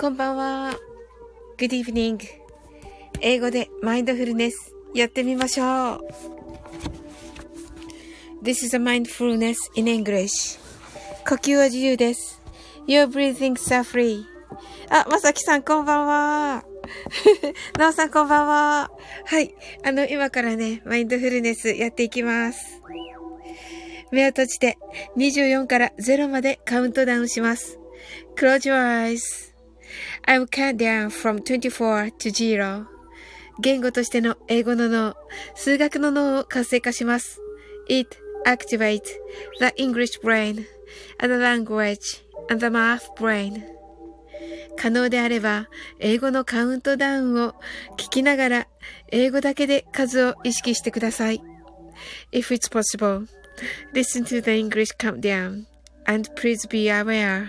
こんばんは。Good evening. 英語でマインドフルネスやってみましょう。This is a mindfulness in English. 呼吸は自由です。You're breathing are free. あ、まさきさんこんばんは。なおさんこんばんは。はい。あの、今からね、マインドフルネスやっていきます。目を閉じて24から0までカウントダウンします。Close your eyes. I will count down from 24 to 0. 言語としての英語の脳、数学の脳を活性化します。It activates the English brain and the language and the math brain. 可能であれば、英語のカウントダウンを聞きながら、英語だけで数を意識してください。If it's possible, listen to the English countdown and please be aware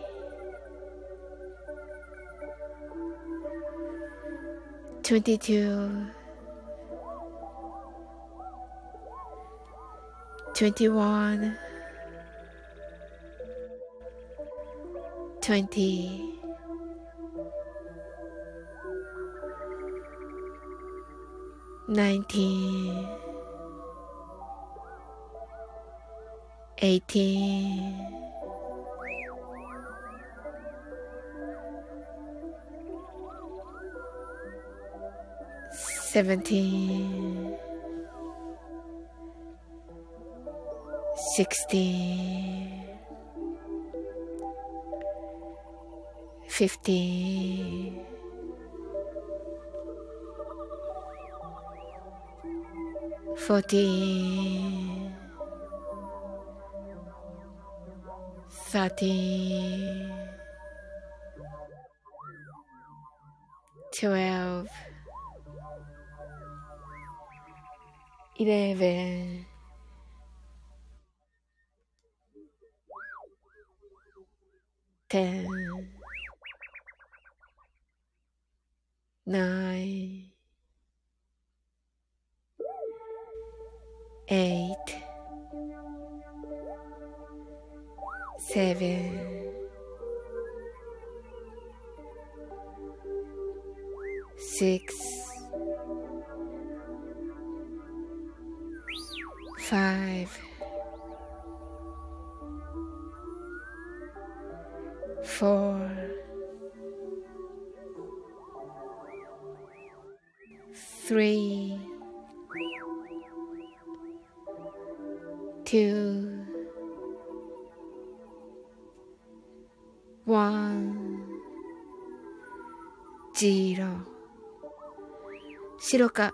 22 21 20 19 18 seventeen, sixteen, fifteen. Fourteen, thirteen, twelve. 11 10 9 8 7 6 five, four, three, two, one, zero. 白か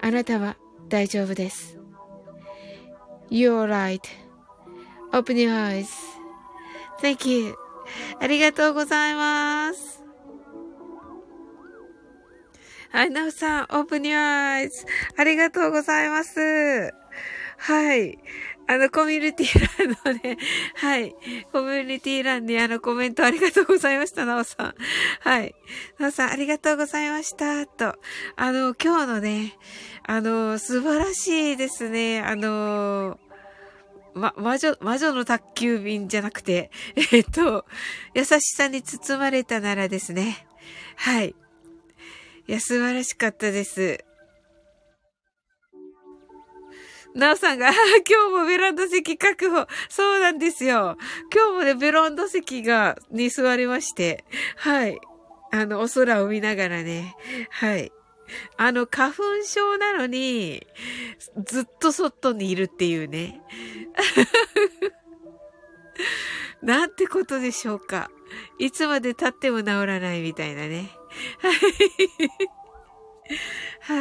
あなたは大丈夫です。You're right. Open your eyes. Thank you. ありがとうございます。はい、なおさん、Open your eyes.。ありがとうございます。はい。あの、コミュニティ欄のね、はい。コミュニティ欄にあのコメントありがとうございました、なおさん。はい。なおさん、ありがとうございました、と。あの、今日のね、あの、素晴らしいですね。あの、ま、魔女、魔女の宅急便じゃなくて、えっと、優しさに包まれたならですね。はい。いや、素晴らしかったです。なおさんが、今日もベランダ席確保。そうなんですよ。今日もね、ベランダ席が、に座りまして、はい。あの、お空を見ながらね、はい。あの、花粉症なのに、ずっと外にいるっていうね。なんてことでしょうか。いつまで経っても治らないみたいなね。は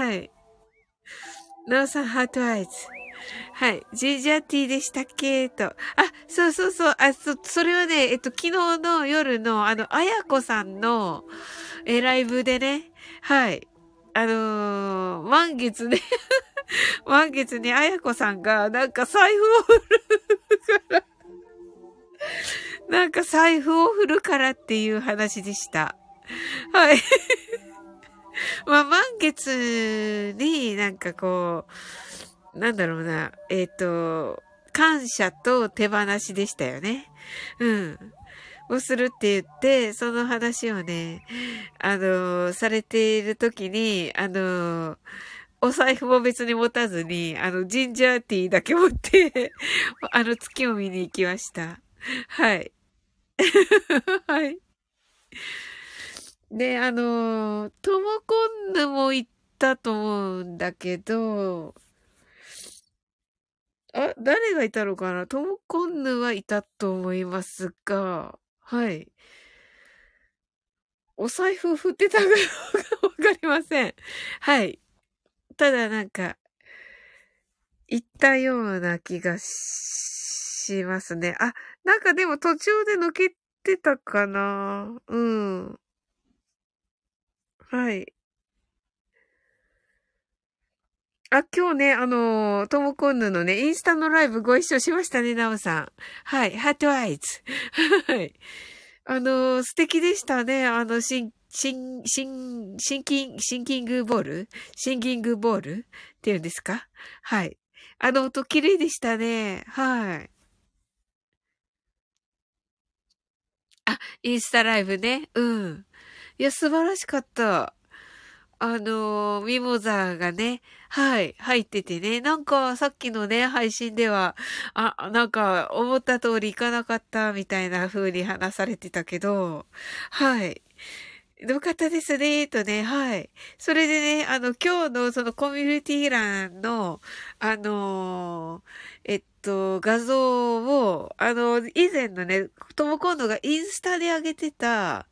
い。はい。なおさん、ハートアイズ。はい。ジージャーティーでしたっけ？と。あ、そうそうそう。あ、そ、それはね、えっと、昨日の夜の、あの、あやこさんの、え、ライブでね、はい。あのー、満月ね 満月にあやこさんが、なんか財布を振るから なんか財布を振るからっていう話でした。はい まあ、満月になんかこう、なんだろうな、えっ、ー、と、感謝と手放しでしたよね。うん。をするって言って、その話をね、あの、されている時に、あの、お財布も別に持たずに、あの、ジンジャーティーだけ持って あの、月を見に行きました。はい。はい。で、あの、トモコンヌも行ったと思うんだけど、あ、誰がいたのかな？トモコンヌはいたと思いますが、はい。お財布振ってたかどうかわかりません。はい。ただなんか、行ったような気がしますね。あ、なんかでも途中で抜けてたかな？うん。はい。あ、今日ね、あの、トモコンヌのね、インスタのライブご一緒しましたね、ナオさん。はい、ハートアイズ。はい。あの、素敵でしたね。あの、シン、シン、シン、シンキン、シンキングボール？シンキングボール？っていうんですか？はい。あの音綺麗でしたね。はい。あ、インスタライブね。うん。いや、素晴らしかった。あの、ミモザがね、はい、入っててね、なんかさっきのね、配信では、あ、なんか思った通りいかなかったみたいな風に話されてたけど、はい。よかったですね、とね、はい。それでね、あの、今日のそのコミュニティ欄の、あのえっと、画像を、あの、以前のね、とも今度がインスタで上げてた、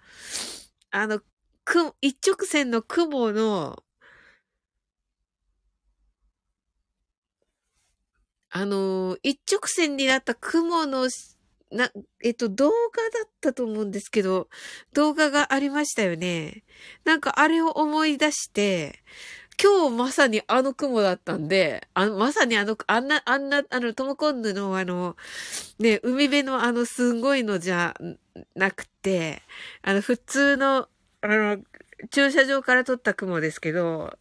あの、く、一直線の雲の、あの、一直線になった雲の、な、えっと、動画だったと思うんですけど、動画がありましたよね。なんかあれを思い出して、今日まさにあの雲だったんで、あ、まさにあの、あんな、あんな、あの、トモコンヌのあの、ね、海辺のあの、すごいのじゃなくて、あの、普通の、あの、駐車場から撮った雲ですけど、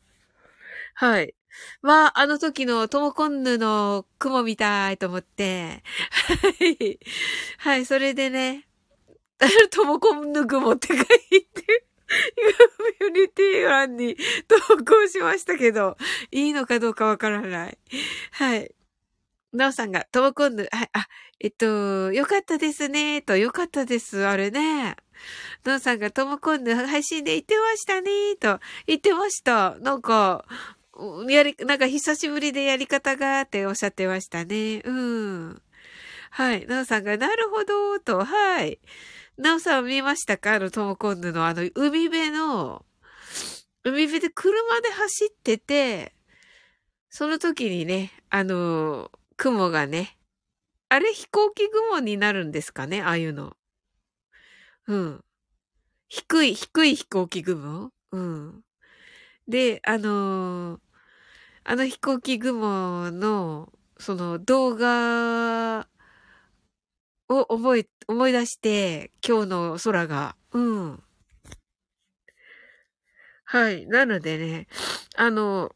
はい。まあ、あの時のトモコンヌの雲みたいと思って、はい。はい、それでね、トモコンヌ雲って書いて、コミュニティ欄に投稿しましたけど、いいのかどうかわからない。はい。なおさんが、トモコンヌ、はい、あ、えっと、よかったですね、と、よかったです、あれね。ノンさんがトモコンヌ配信で言ってましたね、と。言ってました。なんか、やり、なんか久しぶりでやり方がっておっしゃってましたね。うん。はい。ナオさんが、なるほど、と、はい。ナオさん見ましたか？あの、トモコンヌのあの、海辺の、海辺で車で走ってて、その時にね、あの、雲がね、あれ飛行機雲になるんですかね？ああいうの。うん。低い、低い飛行機雲？うん。で、あのー、あの飛行機雲のその動画を覚え、思い出して、今日の空が。うん。はい。なのでね、あの、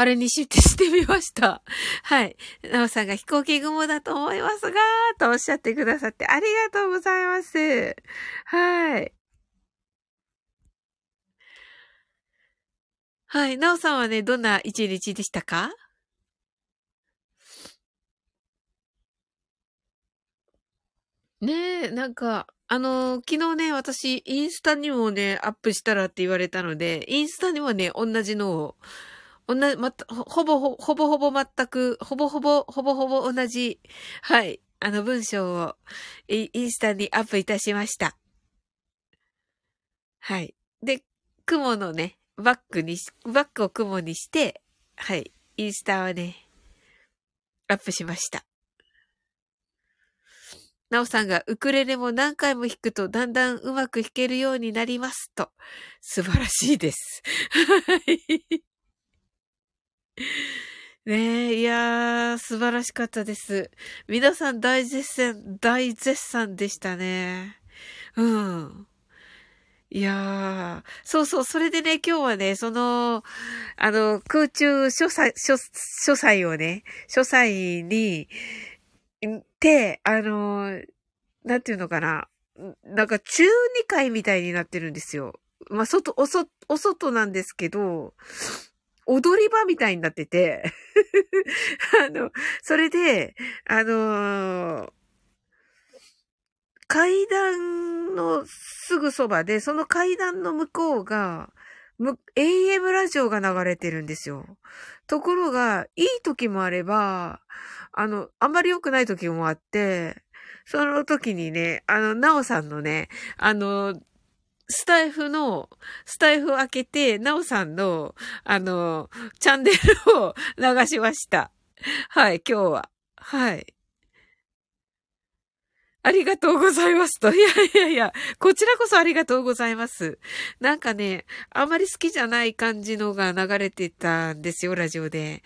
あれにしてしてみました。はい。なおさんが飛行機雲だと思いますが、とおっしゃってくださってありがとうございます。はい。はい。なおさんはね、どんな一日でしたか？ねえ、なんか、あの昨日ね、私、インスタにもね、アップしたらって言われたので、インスタにもね、同じのを、同じ、ま、ほぼほ、ほぼほぼ全く、ほぼほぼ、ほぼほぼ同じ、はい、あの文章をインスタにアップいたしました。はい。で、雲のね、バックにバックを雲にして、はい、インスタはね、アップしました。なおさんがウクレレも何回も弾くとだんだんうまく弾けるようになりますと。素晴らしいです。はい。ねえ、いやー、素晴らしかったです。皆さん大絶賛、大絶賛でしたね。うん。いやー、そうそう、それでね、今日はね、その、あの、空中書斎、書、斎をね、書斎に、て、あの、なんていうのかな。なんか中二階みたいになってるんですよ。まあ、外、おそ、お外なんですけど、踊り場みたいになってて あの、それで、あのー、階段のすぐそばで、その階段の向こうが、AM ラジオが流れてるんですよ。ところが、いい時もあれば、あの、あんまり良くない時もあって、その時にね、あの、なおさんのね、あの、スタイフの、スタイフを開けて、なおさんの、あの、チャンネルを 流しました。はい、今日は。はい。ありがとうございますと。いやいやいや、こちらこそありがとうございます。なんかね、あんまり好きじゃない感じのが流れてたんですよ、ラジオで。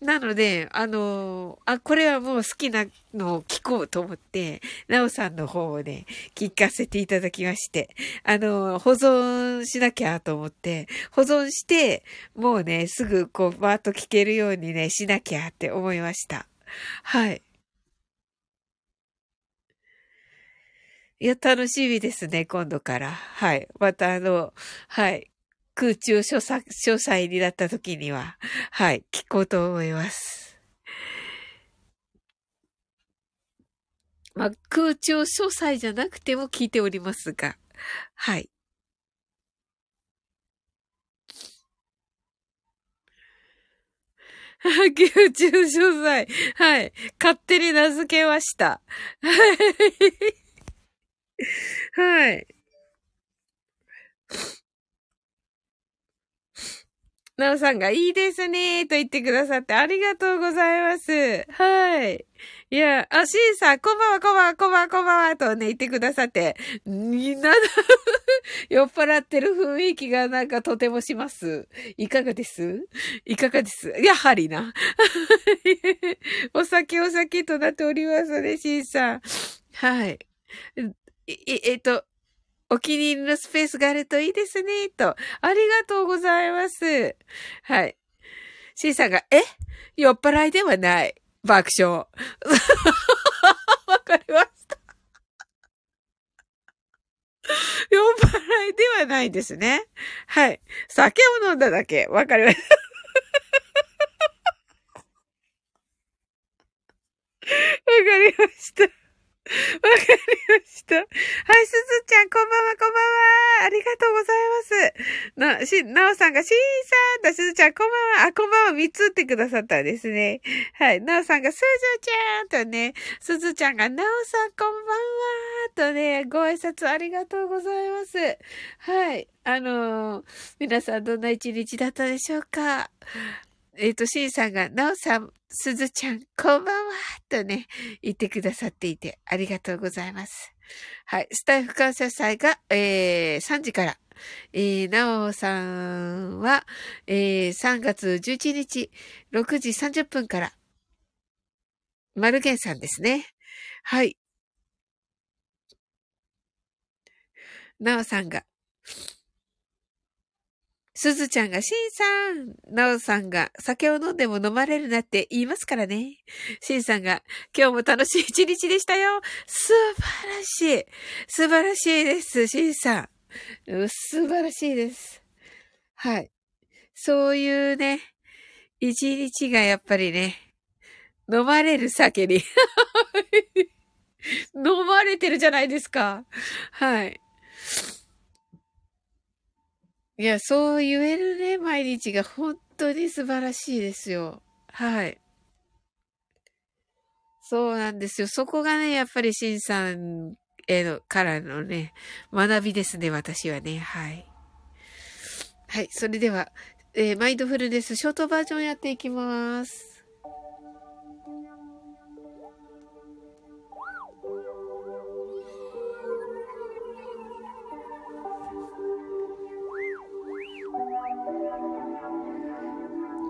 なので、あの、あ、これはもう好きなのを聞こうと思って、なおさんの方をね、聞かせていただきまして、あの、保存しなきゃと思って、保存して、もうね、すぐこう、バーッと聞けるようにね、しなきゃって思いました。はい。いや、楽しみですね、今度から。はい。またあの、はい。空中書作、書斎になった時には、はい、聞こうと思います。まあ、空中書斎じゃなくても聞いておりますが、はい。空中書斎。はい。勝手に名付けました。はい。はい。なおさんがいいですねと言ってくださってありがとうございます。はい。いや、あ、シーさん、こんばんは、こんばんは、こんばんは、こんばんは、とね、言ってくださって、みんな、酔っ払ってる雰囲気がなんかとてもします。いかがです？いかがです？やはりな。お酒お酒となっておりますね、シーさん。はい。えっと、お気に入りのスペースがあるといいですね、と。ありがとうございます。はい。シーさんが、え？酔っ払いではない。爆笑。わかりました。酔っ払いではないですね。はい。酒を飲んだだけ。わかりました。わかりました。わかりました。はい、すずちゃん、こんばんは、こんばんは。ありがとうございます。な、し、なおさんが、しーさんとすずちゃん、こんばんは。あ、こんばんは、三つってくださったんですね。はい、なおさんが、すずちゃんとね、すずちゃんが、なおさん、こんばんは。とね、ご挨拶ありがとうございます。はい。あのー、皆さんどんな一日だったでしょうかえっ、と、シンさんが、なおさん、すずちゃん、こんばんは、とね、言ってくださっていて、ありがとうございます。はい。スタイフ感謝祭が、えー、3時から。えー、なおさんは、えー、3月11日、6時30分から。マルゲンさんですね。はい。なおさんが、すずちゃんが、しんさん、なおさんが、酒を飲んでも飲まれるなって言いますからね。しんさんが、今日も楽しい一日でしたよ。素晴らしい。素晴らしいです、しんさん。素晴らしいです。はい。そういうね、一日がやっぱりね、飲まれる酒に 飲まれてるじゃないですか。はい。いや、そう言えるね、毎日が本当に素晴らしいですよ。はい。そうなんですよ。そこがね、やっぱりシンさんへの、からのね、学びですね、私はね。はい。はい。それでは、えー、マインドフルネスショートバージョンやっていきます。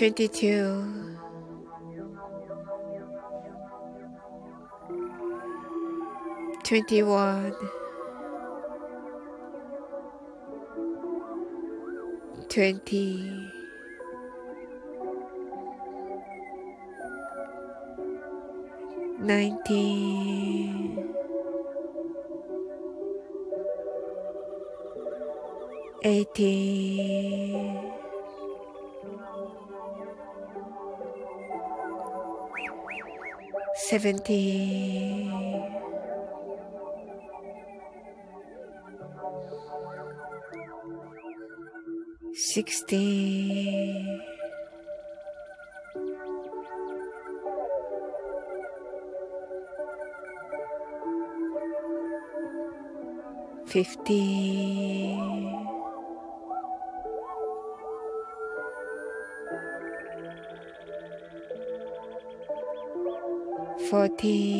22 21 20 19 18 70. Sixty, fifty. thì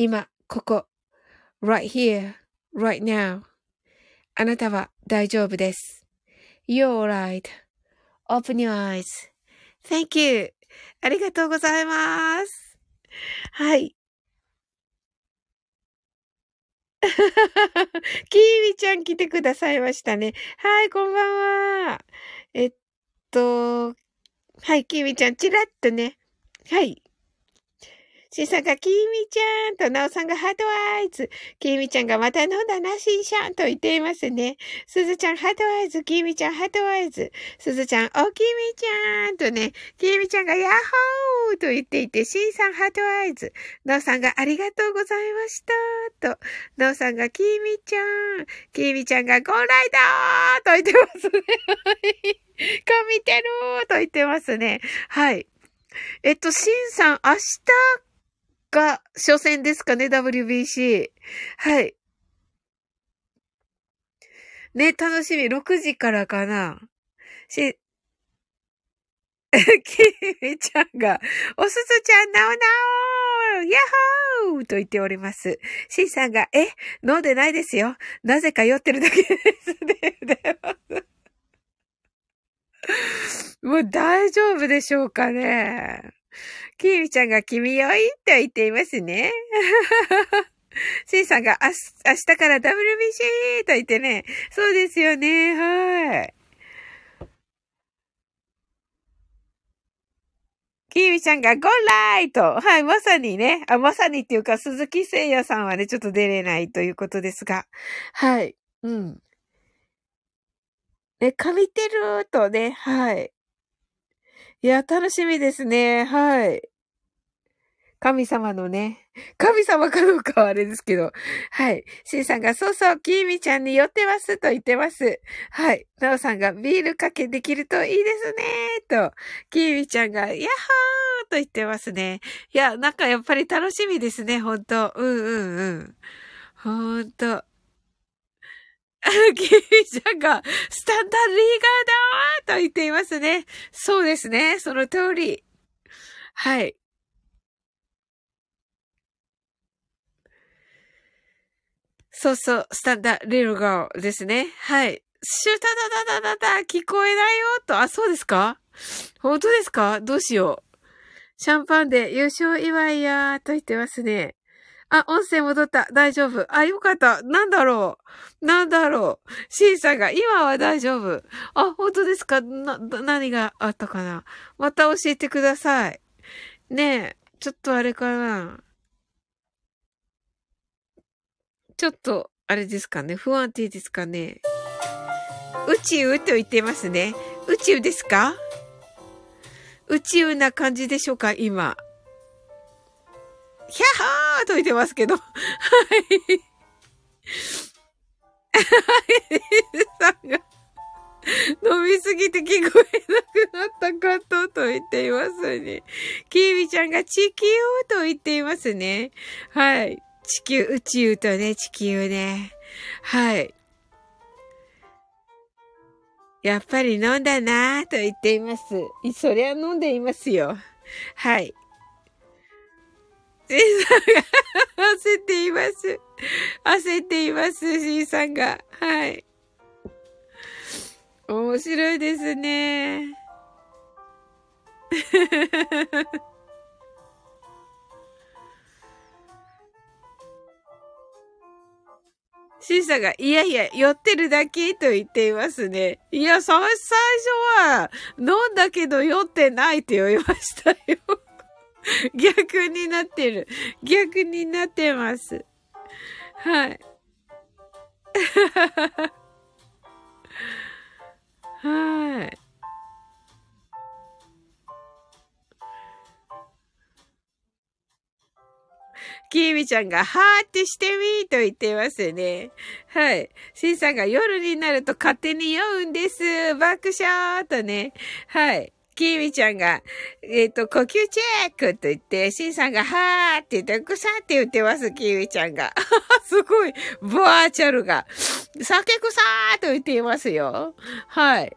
今、ここ、right here, right now あなたは大丈夫です。You're right. Open your eyes. Thank you. ありがとうございます。はい。キーミちゃん来てくださいましたね。はい、こんばんは。えっと、はい、キーミちゃん、ちらっとね。はい。しんさんが、きみちゃんと、なおさんがハートアイズ。きみちゃんがまた飲んだな、しんしゃんと言っていますね。すずちゃん、 heart eyes。きみちゃん、 heart eyes。すずちゃん、おきみちゃんとね、きみちゃんがヤッホーと言っていて、しんさん、 heart eyes。なおさんがありがとうございました。と、なおさんがきみちゃん、きみちゃんがゴーライダーと言ってますね。神てるーと言ってますね。はい。えっと、しんさん、明日が初戦ですかね、WBC。はい。ね、楽しみ。6時からかな。し、きみちゃんが、おすずちゃん、なおなおヤッホーと言っております。しんさんが、え、飲んでないですよ。なぜか酔ってるだけです ね。もう大丈夫でしょうかね。きーみちゃんが君よいと言っていますね。シンさんが明日から WBC と言ってね。そうですよね。はい。きみちゃんがゴーライトはい、まさにね。あ、まさにっていうか、鈴木誠也さんはね、ちょっと出れないということですが。はい。うん。ね、神てるとね、はい。いや、楽しみですね。はい。神様のね、神様かどうかはあれですけど、はい。シンさんが、そうそう、キーミちゃんに寄ってますと言ってます。はい。ナオさんが、ビールかけできるといいですねと、キーミちゃんが、ヤッホーと言ってますね。いや、なんかやっぱり楽しみですね、ほんと。うんうんうん。ほんと。キーちゃんが、スタンダーリーガーだと言っていますね。そうですね。その通り。はい。そうそう、スタンダーリルガーですね。はい。シュタダダダダダ聞こえないよと。あ、そうですか？本当ですか？どうしよう。シャンパンで優勝祝いやーと言ってますね。あ、音声戻った。大丈夫。あ、よかった。なんだろう。なんだろう。シンさんが、今は大丈夫。あ、本当ですか？な、何があったかな？また教えてください。ねえ、ちょっとあれかな？ちょっと、あれですかね？不安定ですかね？宇宙と言ってますね。宇宙ですか？宇宙な感じでしょうか？今。ヒャッハーと言ってますけど。はい。さんが、飲みすぎて聞こえなくなったかと、と言っていますね。キービちゃんが地球と言っていますね。はい。地球、宇宙とね、地球ね。はい。やっぱり飲んだなぁと言っています。そりゃ飲んでいますよ。はい。シンさんが焦っています。焦っています、シンさんが。はい。面白いですね。シンさんが、いやいや、寄ってるだけと言っていますね。いや、最初は、飲んだけど酔ってないって言いましたよ。逆になってる。逆になってます。はい。はい。きーみちゃんが、はーってしてみーと言ってますね。はい。しんさんが夜になると勝手に酔うんです。爆笑とね。はい。キーミちゃんが、えっ、ー、と、呼吸チェックと言って、シンさんが、はーって言って、くさって言ってます、キーミちゃんが。すごい、バーチャルが。酒くさーと言っていますよ。はい。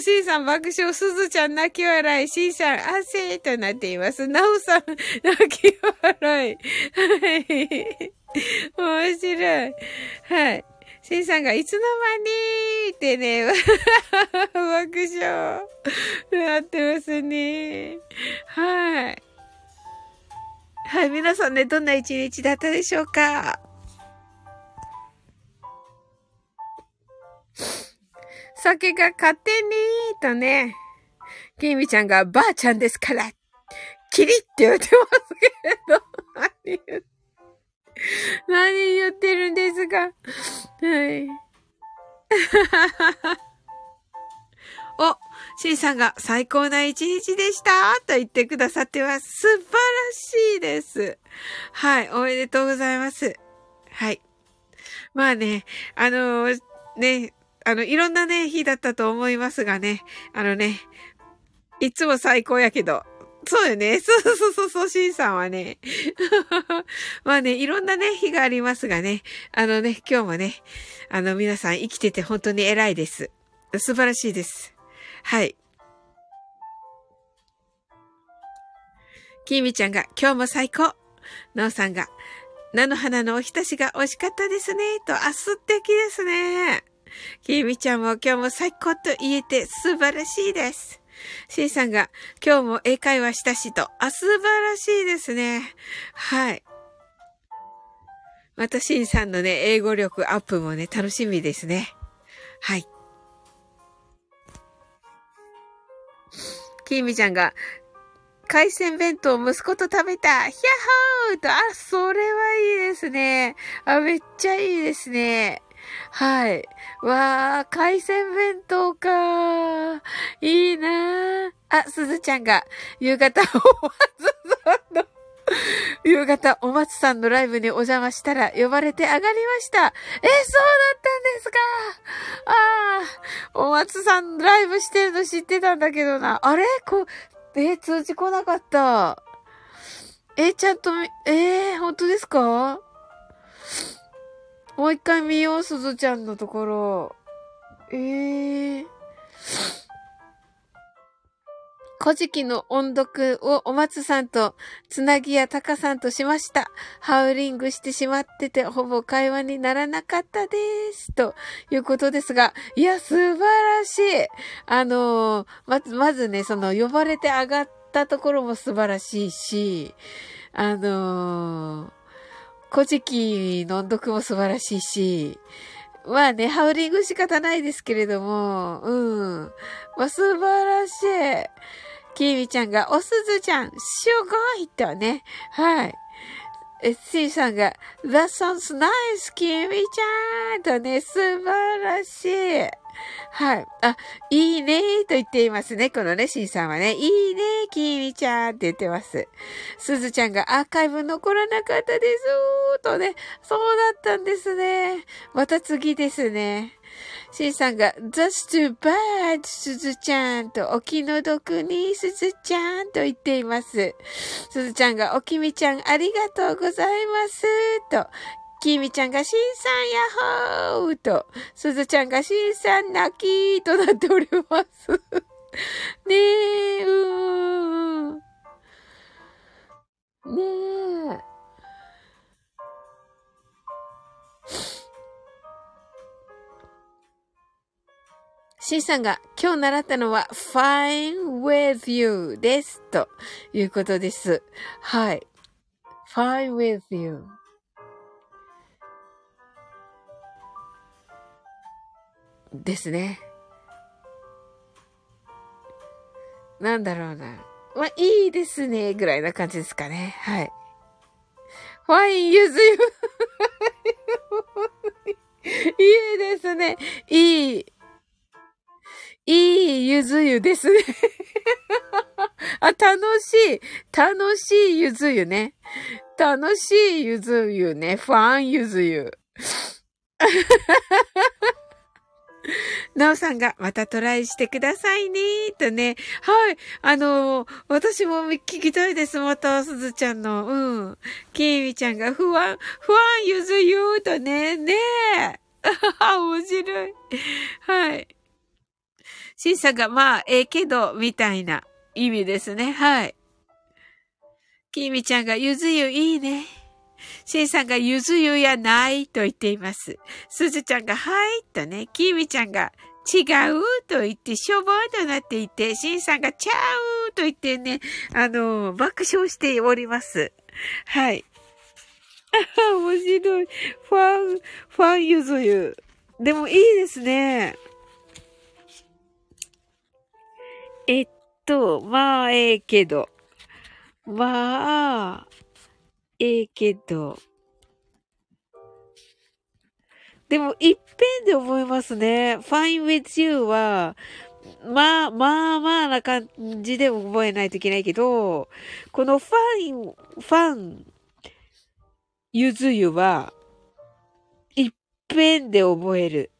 シンさん爆笑、すずちゃん泣き笑い、シンさん汗となっています。なおさん泣き笑い。はい。面白い。はい。シンさんがいつの間にってね、爆笑なってますね。はい。はい、皆さんね、どんな一日だったでしょうか？酒が勝手にとね、きみちゃんがばあちゃんですから、キリって言ってますけど、何言って、何言ってるんですか。はい。お、シンさんが最高な一日でしたと言ってくださっては素晴らしいです。はい、おめでとうございます。はい。まあね、あのー、ね、あの、いろんなね、日だったと思いますがね、あのね、いつも最高やけど、そうよね。そうそうそうそう、シンさんはね。まあね、いろんなね、日がありますがね。あのね、今日もね、あの皆さん生きてて本当に偉いです。素晴らしいです。はい。きみちゃんが今日も最高。なおさんが、菜の花のおひたしが美味しかったですね。と、あ、素敵ですね。きみちゃんも今日も最高と言えて素晴らしいです。シンさんが今日も英会話したしと、あ、素晴らしいですね。はい。またシンさんのね、英語力アップもね、楽しみですね。はい。きみちゃんが、海鮮弁当息子と食べたヒャッホーと、あ、それはいいですね。あ、めっちゃいいですね。はい。わー、海鮮弁当かいいなー。あ、すずちゃんが、夕方、お松さんの、夕方、お松さんのライブにお邪魔したら、呼ばれて上がりました。え、そうだったんですかああ、お松さんライブしてるの知ってたんだけどな。あれ？こ、え、通知来なかった。え、ちゃんと、えー、本当ですか？もう一回見よう、すずちゃんのところ。ええー。古事記の音読をお松さんと、つなぎやたかさんとしました。ハウリングしてしまってて、ほぼ会話にならなかったです。ということですが、いや、素晴らしい。あのー、まず、まずね、その、呼ばれて上がったところも素晴らしいし、あのー、古事記の音読も素晴らしいし、まあね、ハウリング仕方ないですけれども、うん。まあ素晴らしい。きーみちゃんが、おすずちゃん、すごいとね。はい。え、しーさんが、That sounds nice, きーみちゃんとね、素晴らしい。はい。あ、いいねと言っていますね。このね、シンさんはね。いいねきーみちゃんって言ってます。すずちゃんがアーカイブ残らなかったですとね。そうだったんですね。また次ですね。シンさんが、That's too bad, すずちゃんと、お気の毒にすずちゃんと言っています。すずちゃんが、おきみちゃんありがとうございます。と、きみちゃんがしんさんやっほーと、すずちゃんがしんさん泣きーとなっております。ねえ、うーん。ねえ。C さんが今日習ったのは fine with you です。ということです。はい。fine with you. ですね。なんだろうな。まあ、いいですね、ぐらいな感じですかね。はい。ファインゆずゆ。いいですね。いい。いいゆず湯ですね あ、楽しい。楽しいゆず湯ね。楽しいゆず湯ね。ファンゆず湯。なおさんがまたトライしてくださいね、とね。はい。あのー、私も聞きたいです。また、すずちゃんの。うん。きみちゃんが不安、不安ゆずゆとね。ねえ。面白い。はい。シンさんが、まあ、ええけど、みたいな意味ですね。はい。きみちゃんが、ゆず湯いいね。シンさんがゆず湯やないと言っています。すずちゃんがはいとね、きみちゃんが違うと言って、しょぼーとなっていて、シンさんがちゃうと言ってね、あの、爆笑しております。はい。面白い。ファン、ファンゆず湯。でもいいですね。えっと、まあ、ええけど。まあ、ええけど。でも、いっぺんで思いますね。fine with you は、まあ、まあまあな感じで覚えないといけないけど、このファン、ファン、ゆず湯は、いっぺんで覚える。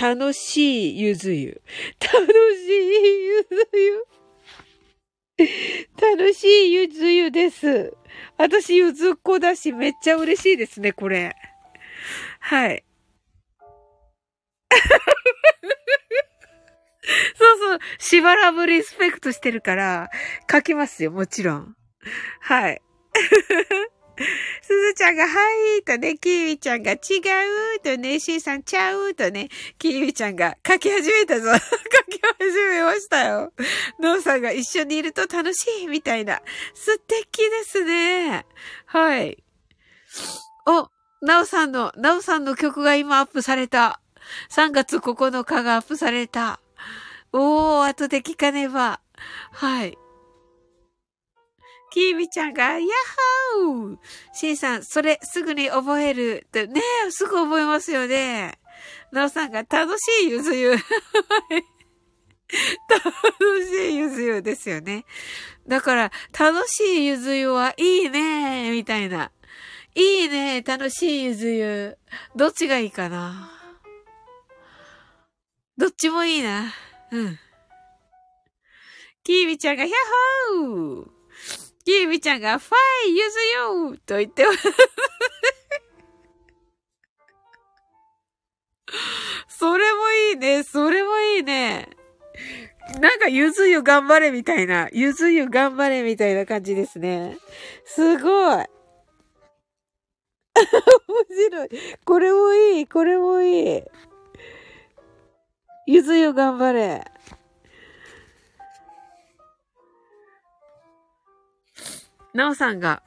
楽しいゆず湯。楽しいゆず湯。楽しいゆず湯です。私ゆずっ子だし、めっちゃ嬉しいですね、これ。はい。そうそう、しばらぶリスペクトしてるから、書きますよ、もちろん。はい。すずちゃんが、はいとね、きーウィちゃんが違うとね、しーさんちゃうとね、きーウィちゃんが書き始めたぞ。書き始めましたよ。のうさんが一緒にいると楽しいみたいな。素敵ですね。はい。お、なおさんの、なおさんの曲が今アップされた。3月9日がアップされた。おー、後で聞かねば。はい。きーみちゃんが、やっほーしんさん、それすぐに覚える。ってねえ、すぐ覚えますよね。なおさんが、楽しいゆず湯。楽しいゆず湯ですよね。だから、楽しいゆず湯はいいねみたいな。いいね楽しいゆず湯。どっちがいいかな？どっちもいいな。うん。きーみちゃんが、ヒャッホーきーみちゃんが、ファイゆずよと言ってます。それもいいね。それもいいね。なんか、ゆず湯頑張れみたいな。ゆず湯頑張れみたいな感じですね。すごい。面白い。これもいい。これもいい。ゆず湯頑張れ。なおさんが、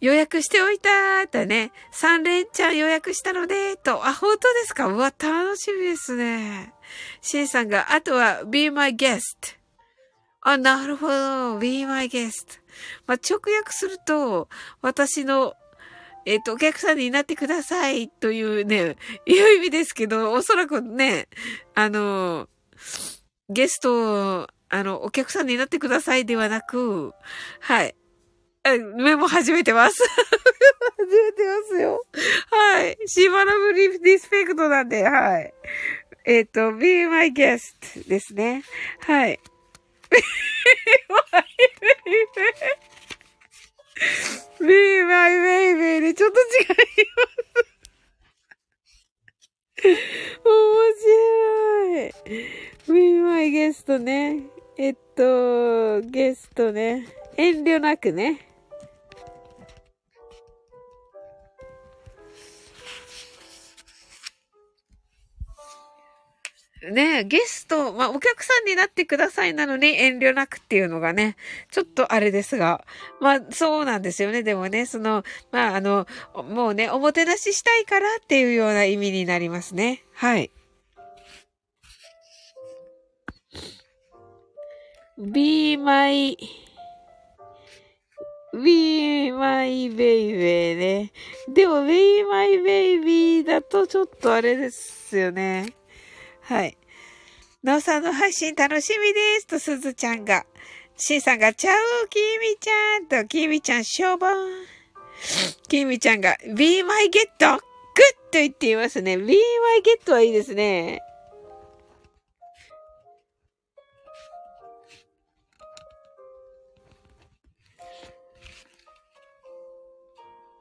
予約しておいたとね、三連ちゃん予約したので、と。あ、本当ですか？うわ、楽しみですね。シンさんが、あとは、be my guest。あ、なるほど。be my guest。まあ、直訳すると、私の、えっ、ー、と、お客さんになってくださいというね、いう意味ですけど、おそらくね、あの、ゲスト、あの、お客さんになってくださいではなく、はい。メモ始めてます。始めてますよ。はい。シーマラブリディスペクトなんで、はい。えっ、ー、と、be my guest ですね。はい。be my baby でちょっと違います。面白い。be my guest ね。えっと、ゲストね。遠慮なくね。ね、ゲスト、まあ、お客さんになってくださいなのに遠慮なくっていうのがね、ちょっとあれですが、まあ、そうなんですよね。でもね、その、まあ、あの、もうね、おもてなししたいからっていうような意味になりますね。はい。be my, be my baby ね。でも be my baby だとちょっとあれですよね。はい。なおさんの配信楽しみですと、すずちゃんが。しんさんが、ちゃうきみちゃんと、きみちゃん、しょぼん。きみちゃんが、be my get! グッと言っていますね。be my get はいいですね。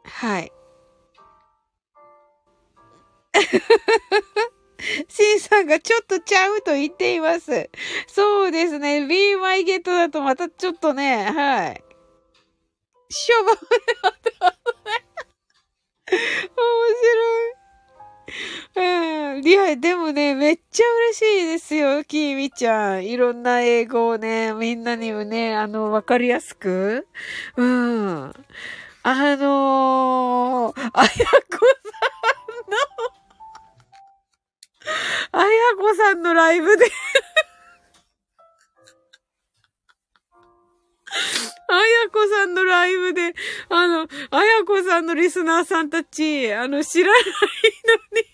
はい。シンさんがちょっとちゃうと言っています。そうですね。Be My Get だとまたちょっとね、はい。しょぼ白い。うん。いや、でもね、めっちゃ嬉しいですよ、きみちゃん。いろんな英語をね、みんなにもね、あの、わかりやすく。うん。あのー、あやこさんのあやこさんのライブで。あやこさんのライブで、あの、あやこさんのリスナーさんたち、あの、知らないのに。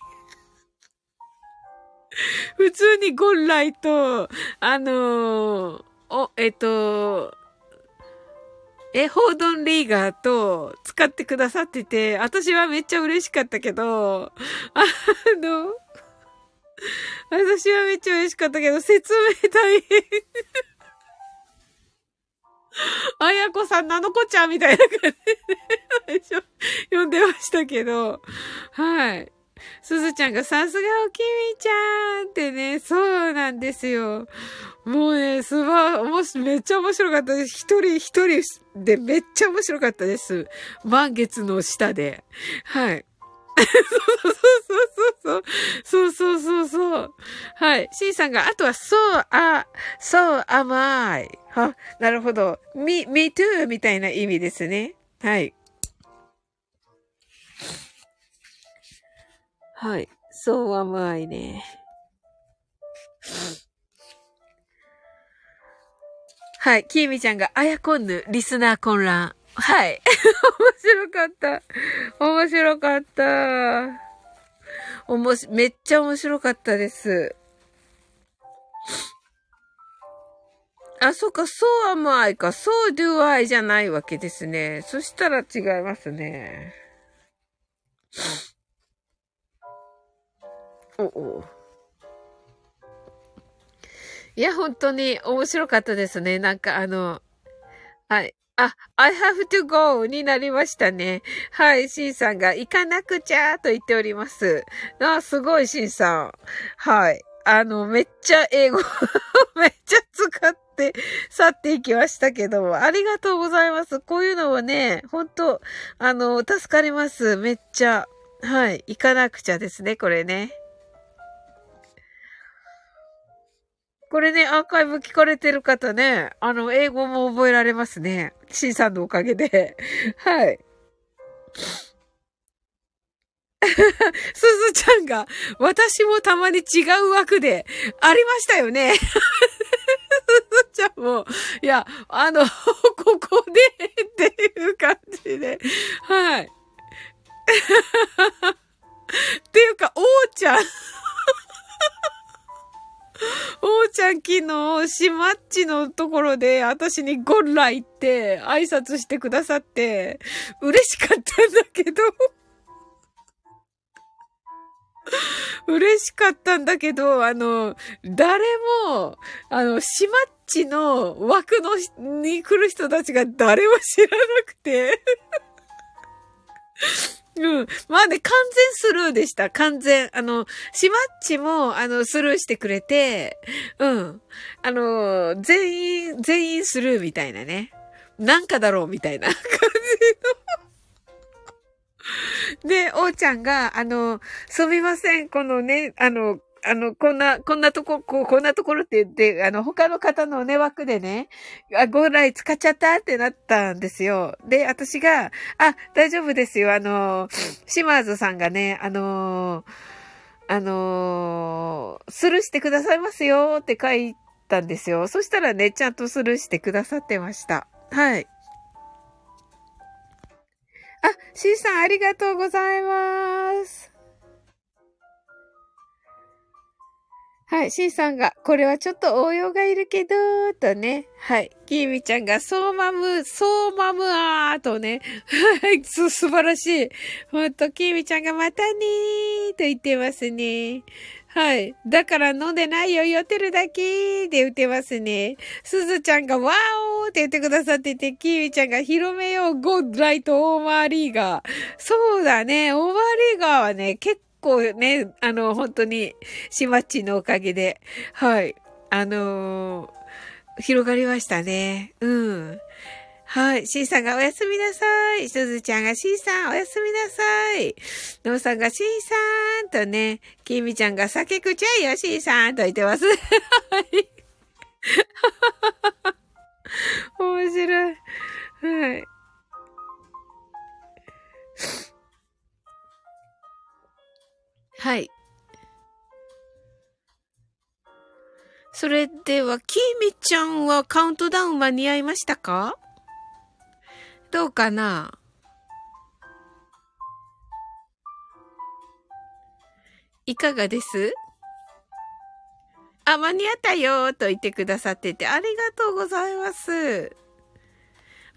普通にゴンライと、あのー、お、えっと、え、ホードンリーガーと使ってくださってて、私はめっちゃ嬉しかったけど、あの、私はめっちゃ嬉しかったけど、説明大変あやこさん、なのこちゃんみたいな感じで読んでましたけど、はい。すずちゃんがさすがおきみちゃんってね、そうなんですよ。もうね、すば、もし、めっちゃ面白かったです。一人一人でめっちゃ面白かったです。満月の下で。はい。そうそうそうそう。そうそうそうそう。はい。C さんが、あとは、そう、あ、そう、甘い。は、なるほど。me, me too みたいな意味ですね。はい。はい。そう甘いね。はい。きーみちゃんが、あやこんぬ、リスナー混乱。はい。面白かった。面白かった。おもし、めっちゃ面白かったです。あ、そっか、そう甘いか、そう do I じゃないわけですね。そしたら違いますね。おお。いや、本当に面白かったですね。なんかあの、はい。あ、I have to go になりましたね。はい、シンさんが行かなくちゃと言っております。あ、すごい、シンさん。はい。あの、めっちゃ英語 めっちゃ使って去っていきましたけども、ありがとうございます。こういうのはね、本当あの、助かります。めっちゃ。はい。行かなくちゃですね、これね。これね、アーカイブ聞かれてる方ね、あの、英語も覚えられますね。シンさんのおかげで。はい。すずちゃんが、私もたまに違う枠で、ありましたよね。すずちゃんも、いや、あの、ここでっていう感じで、はい。日、しまっちのところで、私にゴンライって挨拶してくださって、嬉しかったんだけど。嬉しかったんだけど、あの、誰も、あの、しまっちの枠の、に来る人たちが誰も知らなくて。うん。まあね、完全スルーでした。完全。あの、しまっちも、あの、スルーしてくれて、うん。あの、全員、全員スルーみたいなね。なんかだろうみたいな感じの。で、おーちゃんが、あの、すみません、このね、あの、あの、こんな、こんなとこ、こう、こんなところって言って、あの、他の方のね、枠でね、あ、ゴーライ使っちゃったってなったんですよ。で、私が、あ、大丈夫ですよ。あの、シマーズさんがね、あの、あの、スルーしてくださいますよって書いたんですよ。そしたらね、ちゃんとスルーしてくださってました。はい。あ、シーさんありがとうございます。はい、シンさんが、これはちょっと応用がいるけど、とね。はい。キーミちゃんが、そうマム、そうマムあーとね。はい、す、素晴らしい。ほんと、キーミちゃんがまたねーと言ってますね。はい。だから飲んでないよ、酔ってるだけで言ってますね。すずちゃんが、ワーオーって言ってくださってて、キーミちゃんが、広めよう、ゴッドライト、オーマーリーガー。そうだね、オーマーリーガーはね、結構ね、あの、本当に、しまっちのおかげで、はい、あのー、広がりましたね。うん。はい。C さんがおやすみなさい。すずちゃんが C さんおやすみなさい。のうさんが C さんとね、きみちゃんが酒くちゃいよ C さんと言ってます。はい。面白い。はい。はい。それでは、きみちゃんはカウントダウン間に合いましたか？どうかな？いかがです？あ、間に合ったよと言ってくださってて、ありがとうございます。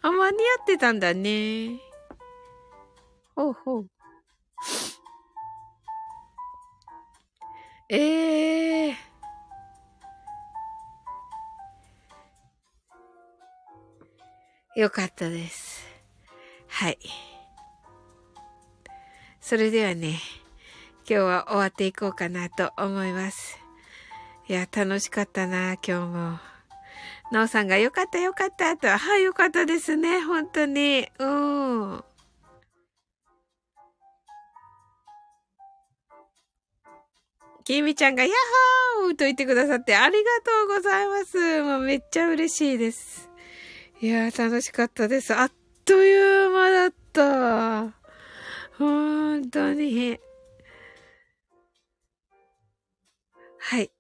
あ、間に合ってたんだね。ほうほう。ええー。よかったです。はい。それではね、今日は終わっていこうかなと思います。いや、楽しかったな、今日も。なおさんがよかったよかったと。はい、よかったですね、本当に。うん。きみちゃんがヤッホーと言ってくださってありがとうございます。もうめっちゃ嬉しいです。いやー、楽しかったです。あっという間だった。本当に。はい。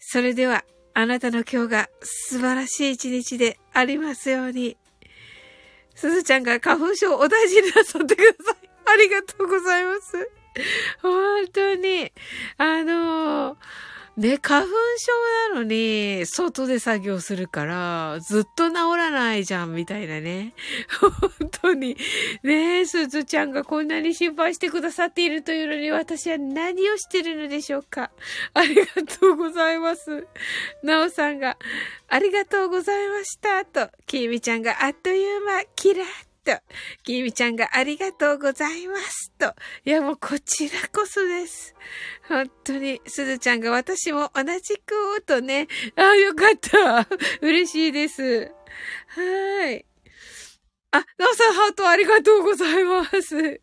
それでは、あなたの今日が素晴らしい一日でありますように。すずちゃんが花粉症お大事になさってください。ありがとうございます。本当に、あのーね、花粉症なのに、外で作業するから、ずっと治らないじゃん、みたいなね。本当に。ねすずちゃんがこんなに心配してくださっているというのに、私は何をしてるのでしょうか。ありがとうございます。なおさんが、ありがとうございました。と、きみちゃんがあっという間、キラッと、きみちゃんがありがとうございますと。いや、もうこちらこそです。本当に、すずちゃんが私も同じくとね。ああ、よかった。嬉しいです。はい。あ、なおさんハートありがとうございます。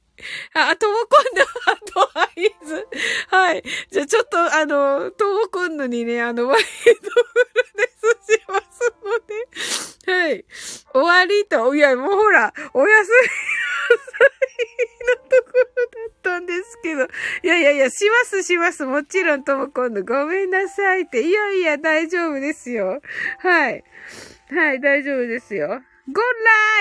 あ、ともこんぬ、あとアイズ。はい。じゃあちょっと、あの、ともこんぬにね、あの、ワイドフルネスしますので、はい。終わりと、いや、もうほら、お休みのところだったんですけど、いやいやいや、しますします。もちろんともこんぬ、ごめんなさいって。いやいや、大丈夫ですよ。はい。はい、大丈夫ですよ。ゴン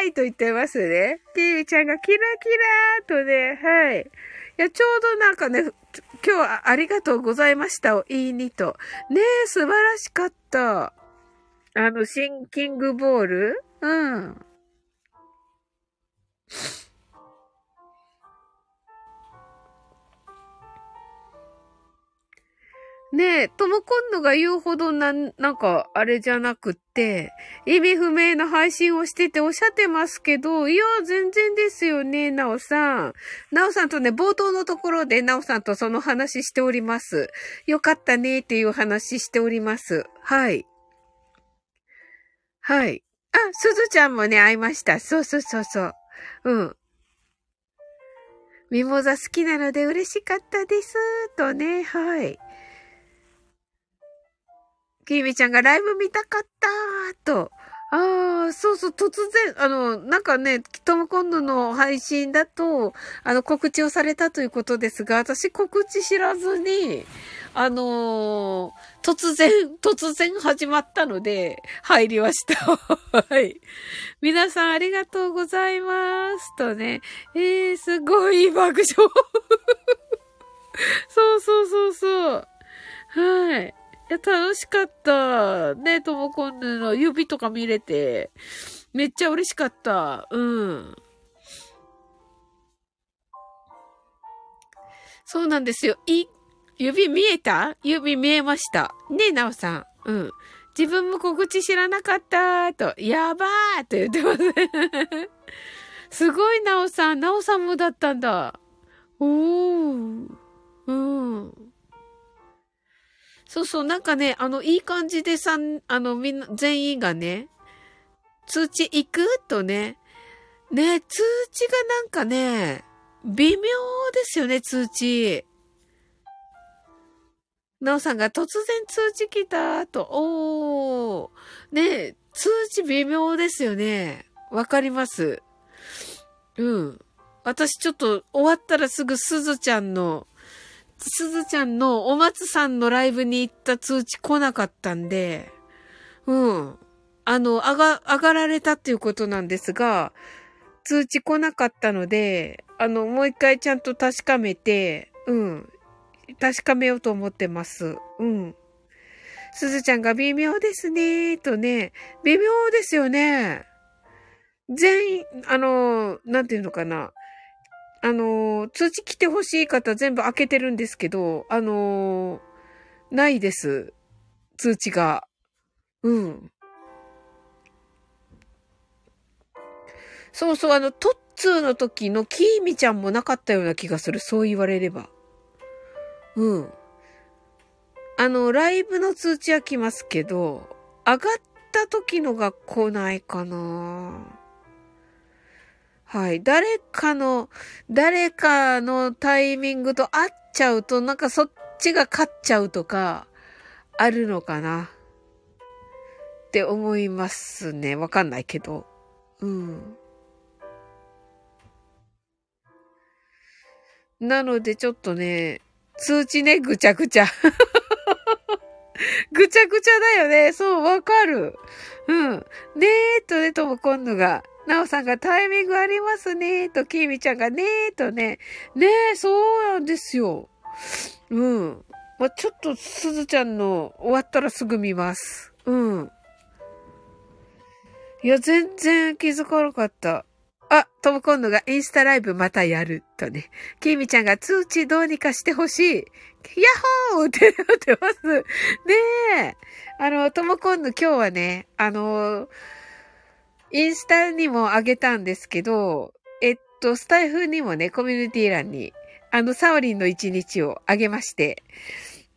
ライと言ってますね。ピーミちゃんがキラキラーとね、はい。いや、ちょうどなんかね、今日はありがとうございましたを言いにと。ねえ、素晴らしかった。あの、シンキングボール？うん。ねえ、ともこんのが言うほどな、なんか、あれじゃなくって、意味不明な配信をしてておっしゃってますけど、いや、全然ですよね、なおさん。なおさんとね、冒頭のところでなおさんとその話しております。よかったねっていう話しております。はい。はい。あ、すずちゃんもね、会いました。そうそうそうそう。うん。ミモザ好きなので嬉しかったです。とね、はい。きみちゃんがライブ見たかったと。ああ、そうそう、突然、あの、なんかね、トムコンヌの配信だと、あの、告知をされたということですが、私告知知らずに、あのー、突然、突然始まったので、入りました。はい。皆さんありがとうございます。とね、えー、すごい爆笑。そうそうそうそう。はい。いや、楽しかった。ね、ともこんぬの指とか見れて、めっちゃ嬉しかった。うん。そうなんですよ。い、指見えた？指見えました。ねえ、なおさん。うん。自分も告知知らなかったと、やばーって言ってます。すごい、なおさん。なおさんもだったんだ。おー。うん。そうそう、なんかね、あの、いい感じでさん、あの、みんな、全員がね、通知行くとね。ね、通知がなんかね、微妙ですよね、通知。なおさんが突然通知来たと、おー。ね通知微妙ですよね。わかります。うん。私ちょっと終わったらすぐすずちゃんの、すずちゃんのお松さんのライブに行った通知来なかったんで、うん。あの、上が、上がられたっていうことなんですが、通知来なかったので、あの、もう一回ちゃんと確かめて、うん。確かめようと思ってます。うん。すずちゃんが微妙ですねとね、微妙ですよね。全員、あの、なんていうのかな。あの、通知来てほしい方全部開けてるんですけど、あの、ないです。通知が。うん。そうそう、あの、トッツーの時のキーミちゃんもなかったような気がする。そう言われれば。うん。あの、ライブの通知は来ますけど、上がった時のが来ないかなはい。誰かの、誰かのタイミングと合っちゃうと、なんかそっちが勝っちゃうとか、あるのかな？って思いますね。わかんないけど。うん。なのでちょっとね、通知ね、ぐちゃぐちゃ。ぐちゃぐちゃだよね。そう、わかる。うん。でーっとね、とも今度が、なおさんがタイミングありますねと、きみちゃんがねとね。ねえ、そうなんですよ。うん。まあ、ちょっと、すずちゃんの終わったらすぐ見ます。うん。いや、全然気づかなかった。あ、トムコンヌがインスタライブまたやる。とね。キミちゃんが通知どうにかしてほしい。ヤッホーってなってます。ねえ。あの、トムコンヌ今日はね、あのインスタにもあげたんですけど、えっと、スタイフにもね、コミュニティ欄に、あの、サオリンの一日をあげまして、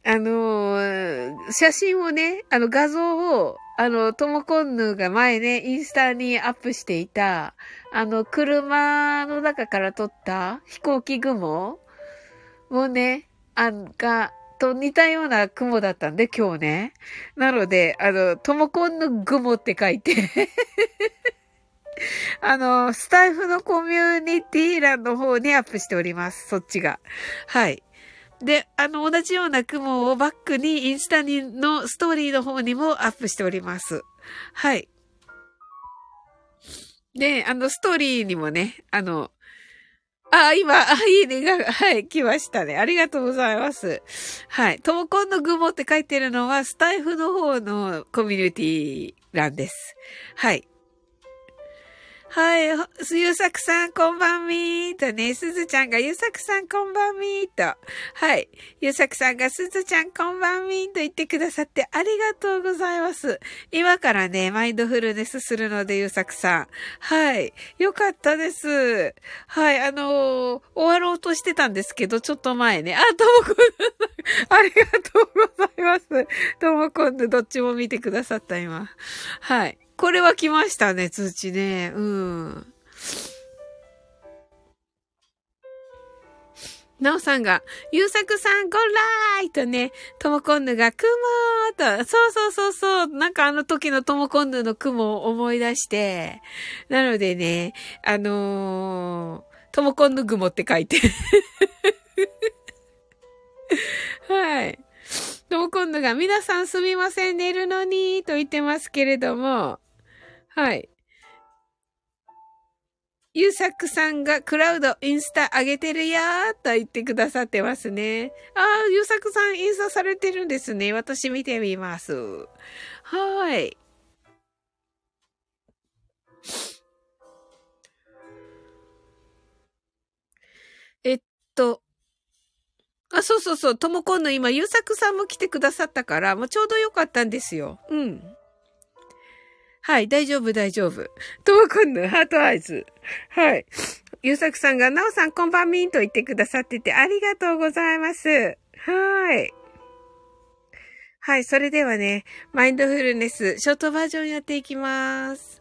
あのー、写真をね、あの画像を、あの、トモコンヌが前ね、インスタにアップしていた、あの、車の中から撮った飛行機雲をね、あが、と似たような雲だったんで、今日ね。なので、あの、トモコンヌ雲って書いて あの、スタイフのコミュニティ欄の方にアップしております。そっちが。はい。で、あの、同じような雲をバックにインスタにのストーリーの方にもアップしております。はい。で、あの、ストーリーにもね、あの、あ、今、あ、いいねが、はい、来ましたね。ありがとうございます。はい。トモコンのグモって書いてるのは、スタイフの方のコミュニティ欄です。はい。はい。ゆうさくさん、こんばんみーとね、すずちゃんがゆうさくさん、こんばんみーと。はい。ゆうさくさんがすずちゃん、こんばんみーと言ってくださってありがとうございます。今からね、マインドフルネスするので、ゆうさくさん。はい。よかったです。はい。あのー、終わろうとしてたんですけど、ちょっと前ね。あ、ともこん、ありがとうございます。ともこんぬ、どっちも見てくださった、今。はい。これは来ましたね、通知ね。うん。なおさんが、ゆうさくさん、ゴーライとね、ともこんぬが、くもーと、そうそうそうそう、なんかあの時のともこんぬの雲を思い出して、なのでね、あのー、ともこんぬ雲って書いて。はい。ともこんぬが、皆さんすみません、寝るのに、と言ってますけれども、はい。ゆうさくさんがクラウドインスタ上げてるやーと言ってくださってますね。ああ、ゆうさくさんインスタされてるんですね。私見てみます。はい。えっと、あ、そうそうそう、ともこんの今、ゆうさくさんも来てくださったから、もうちょうどよかったんですよ。うん。はい、大丈夫、大丈夫。ともくんのハートアイズ。はい。ゆうさくさんが、なおさんこんばんみんと言ってくださってて、ありがとうございます。はい。はい、それではね、マインドフルネス、ショートバージョンやっていきます。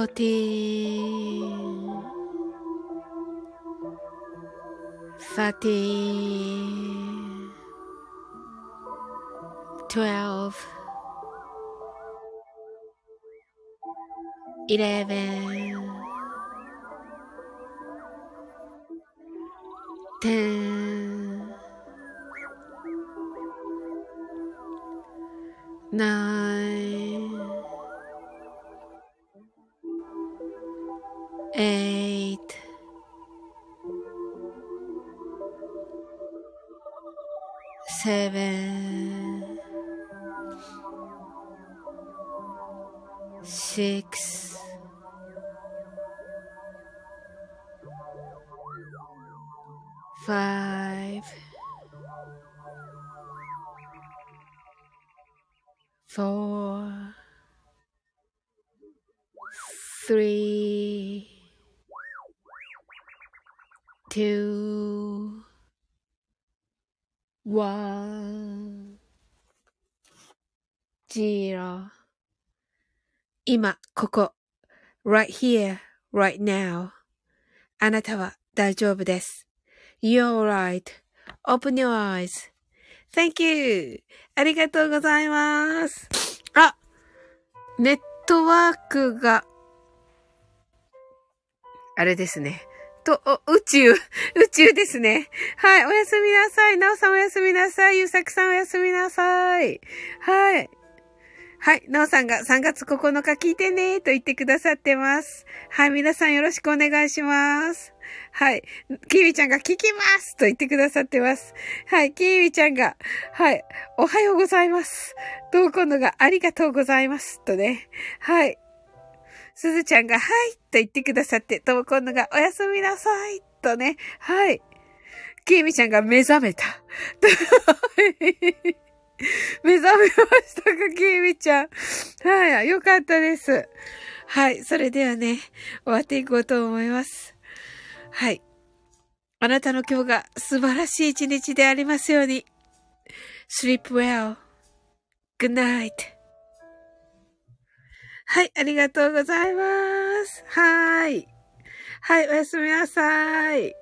côté. Fatih. Twelve. Eleven. Four, three, two, one, zero 今、ここ。right here, right now. あなたは大丈夫です。You're right.Open your eyes.Thank you. ありがとうございます。ネットワークが、あれですね。と、宇宙、宇宙ですね。はい、おやすみなさい。なおさんおやすみなさい。ゆうさくさんおやすみなさい。はい。はい。なおさんが3月9日聞いてねと言ってくださってます。はい。皆さんよろしくお願いします。はい。キミちゃんが聞きますと言ってくださってます。はい。キミちゃんが、はい。おはようございます。どうこのがありがとうございます。とね。はい。すずちゃんが、はいと言ってくださって、ともこんのが、おやすみなさいとね、はい。きーみちゃんが目覚めた。目覚めましたか、きーみちゃん。はい、よかったです。はい、それではね、終わっていこうと思います。はい。あなたの今日が素晴らしい一日でありますように。sleep well. Good night. はい、ありがとうございます。はい。はい、おやすみなさい。